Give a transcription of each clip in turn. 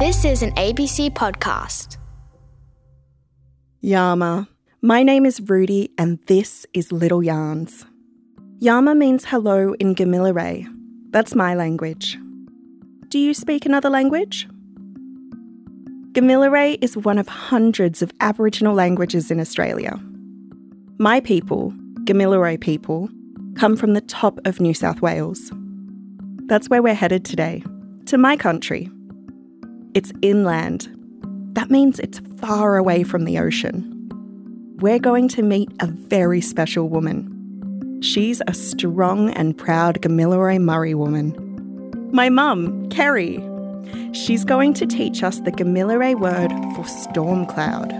This is an ABC podcast. Yama. My name is Rudy, and this is Little Yarns. Yama means hello in Gamilaroi. That's my language. Do you speak another language? Gamilaroi is one of hundreds of Aboriginal languages in Australia. My people, Gamilaroi people, come from the top of New South Wales. That's where we're headed today, to my country. It's inland. That means it's far away from the ocean. We're going to meet a very special woman. She's a strong and proud Gamilaroi Murri woman. My mum, Kerry. She's going to teach us the Gamilaroi word for storm cloud.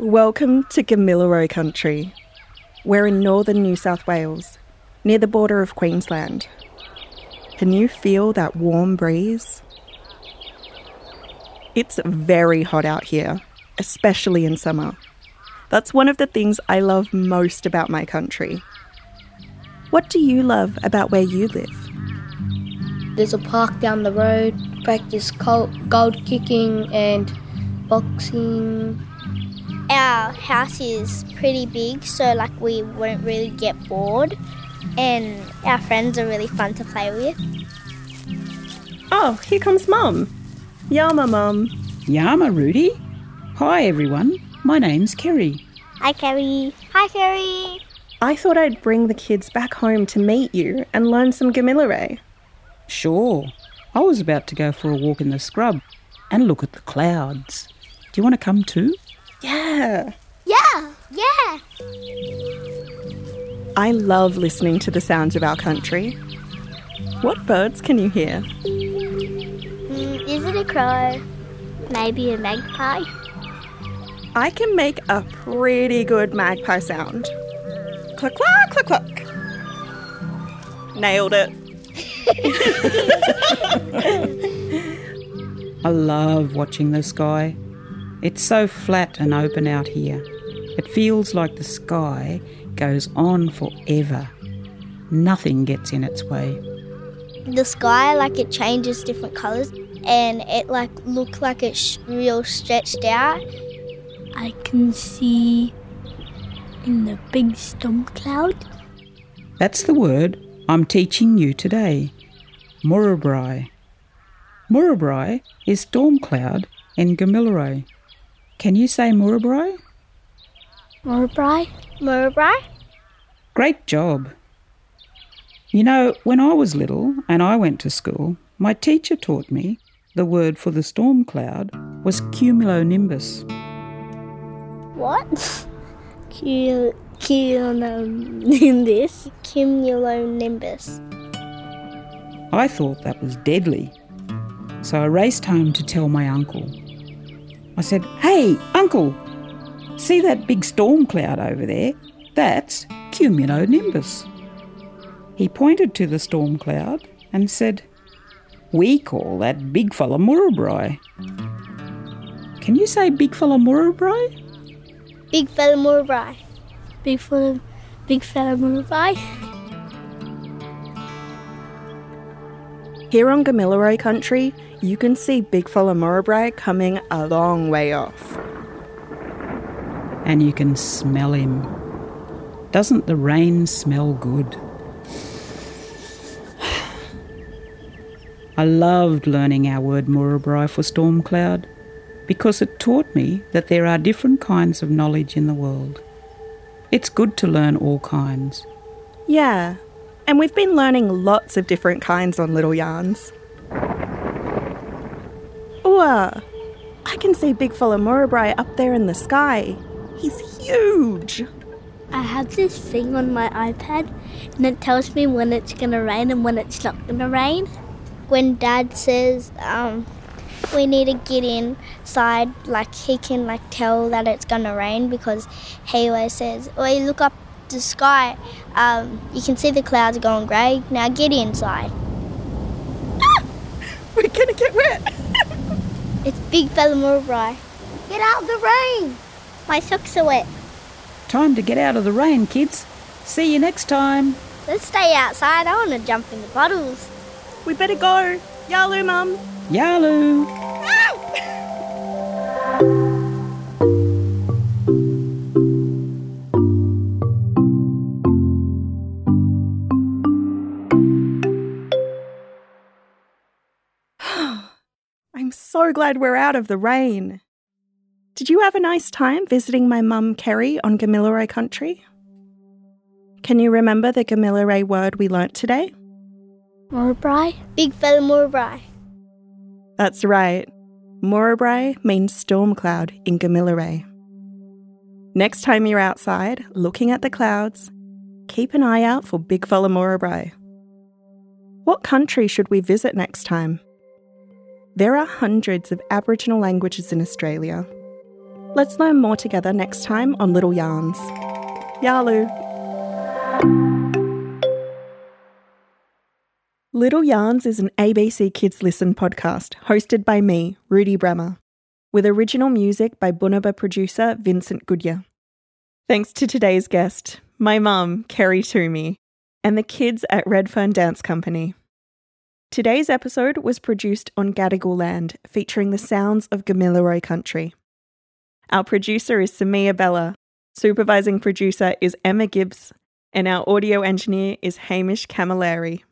Welcome to Gamilaroi country. We're in northern New South Wales, near the border of Queensland. Can you feel that warm breeze? It's very hot out here, especially in summer. That's one of the things I love most about my country. What do you love about where you live? There's a park down the road, practice gold, gold kicking and boxing. Our house is pretty big, so like we wouldn't really get bored, and our friends are really fun to play with. Oh, here comes Mum. Yama, Mum. Yama, Rudy. Hi, everyone. My name's Kerry. Hi, Kerry. Hi, Kerry. I thought I'd bring the kids back home to meet you and learn some Gamilaroi. Sure. I was about to go for a walk in the scrub and look at the clouds. Do you want to come too? Yeah. Yeah, yeah. I love listening to the sounds of our country. What birds can you hear? Mm, is it a crow? Maybe a magpie? I can make a pretty good magpie sound. Cluck, cluck, cluck, cluck. Nailed it. I love watching the sky. It's so flat and open out here. It feels like the sky goes on forever. Nothing gets in its way. The sky, like it changes different colours, and it like looks like it's real stretched out. I can see in the big storm cloud. That's the word I'm teaching you today. Murubrai. Murubrai is storm cloud in Gamilaroi. Can you say Murubrai? Murray. Murray? Great job. You know, when I was little and I went to school, my teacher taught me the word for the storm cloud was cumulonimbus. What? Cumulonimbus. Cumulonimbus. I thought that was deadly. So I raced home to tell my uncle. I said, Hey, uncle, see that big storm cloud over there? That's cumulonimbus. He pointed to the storm cloud and said, We call that big fella Murubrai. Can you say big fella Murubrai? Big fella Murray. Big fella, big fella Murray. Here on Gamilaroi country, you can see Big Fella Murray coming a long way off. And you can smell him. Doesn't the rain smell good? I loved learning our word Murubrai for storm cloud because it taught me that there are different kinds of knowledge in the world. It's good to learn all kinds. Yeah, and we've been learning lots of different kinds on Little Yarns. Ooh, I can see Big Fella Murray up there in the sky. He's huge. I have this thing on my iPad and it tells me when it's gonna rain and when it's not gonna rain. When Dad says um, we need to get inside, like he can like tell that it's gonna rain because he always says, "Oh, you look up the sky, um, you can see the clouds are going grey. Now get inside." We're gonna get wet. It's Big Fella Murray. Get out of the rain. My socks are wet. Time to get out of the rain, kids. See you next time. Let's stay outside. I want to jump in the puddles. We better go. Yalu, Mum. Yalu. I'm so glad we're out of the rain. Did you have a nice time visiting my mum Kerry on Gamilaroi country? Can you remember the Gamilaroi word we learnt today? Murray? Big Fella Murray. That's right. Murray means storm cloud in Gamilaroi. Next time you're outside looking at the clouds, keep an eye out for Big Fella Murray. What country should we visit next time? There are hundreds of Aboriginal languages in Australia. Let's learn more together next time on Little Yarns. Yalu. Little Yarns is an ABC Kids Listen podcast hosted by me, Rudy Bremer, with original music by Bunuba producer Vincent Goodyear. Thanks to today's guest, my mum, Kerry Toomey, and the kids at Redfern Dance Company. Today's episode was produced on Gadigal land, featuring the sounds of Gamilaroi country. Our producer is Samia Bella, supervising producer is Emma Gibbs, and our audio engineer is Hamish Camilleri.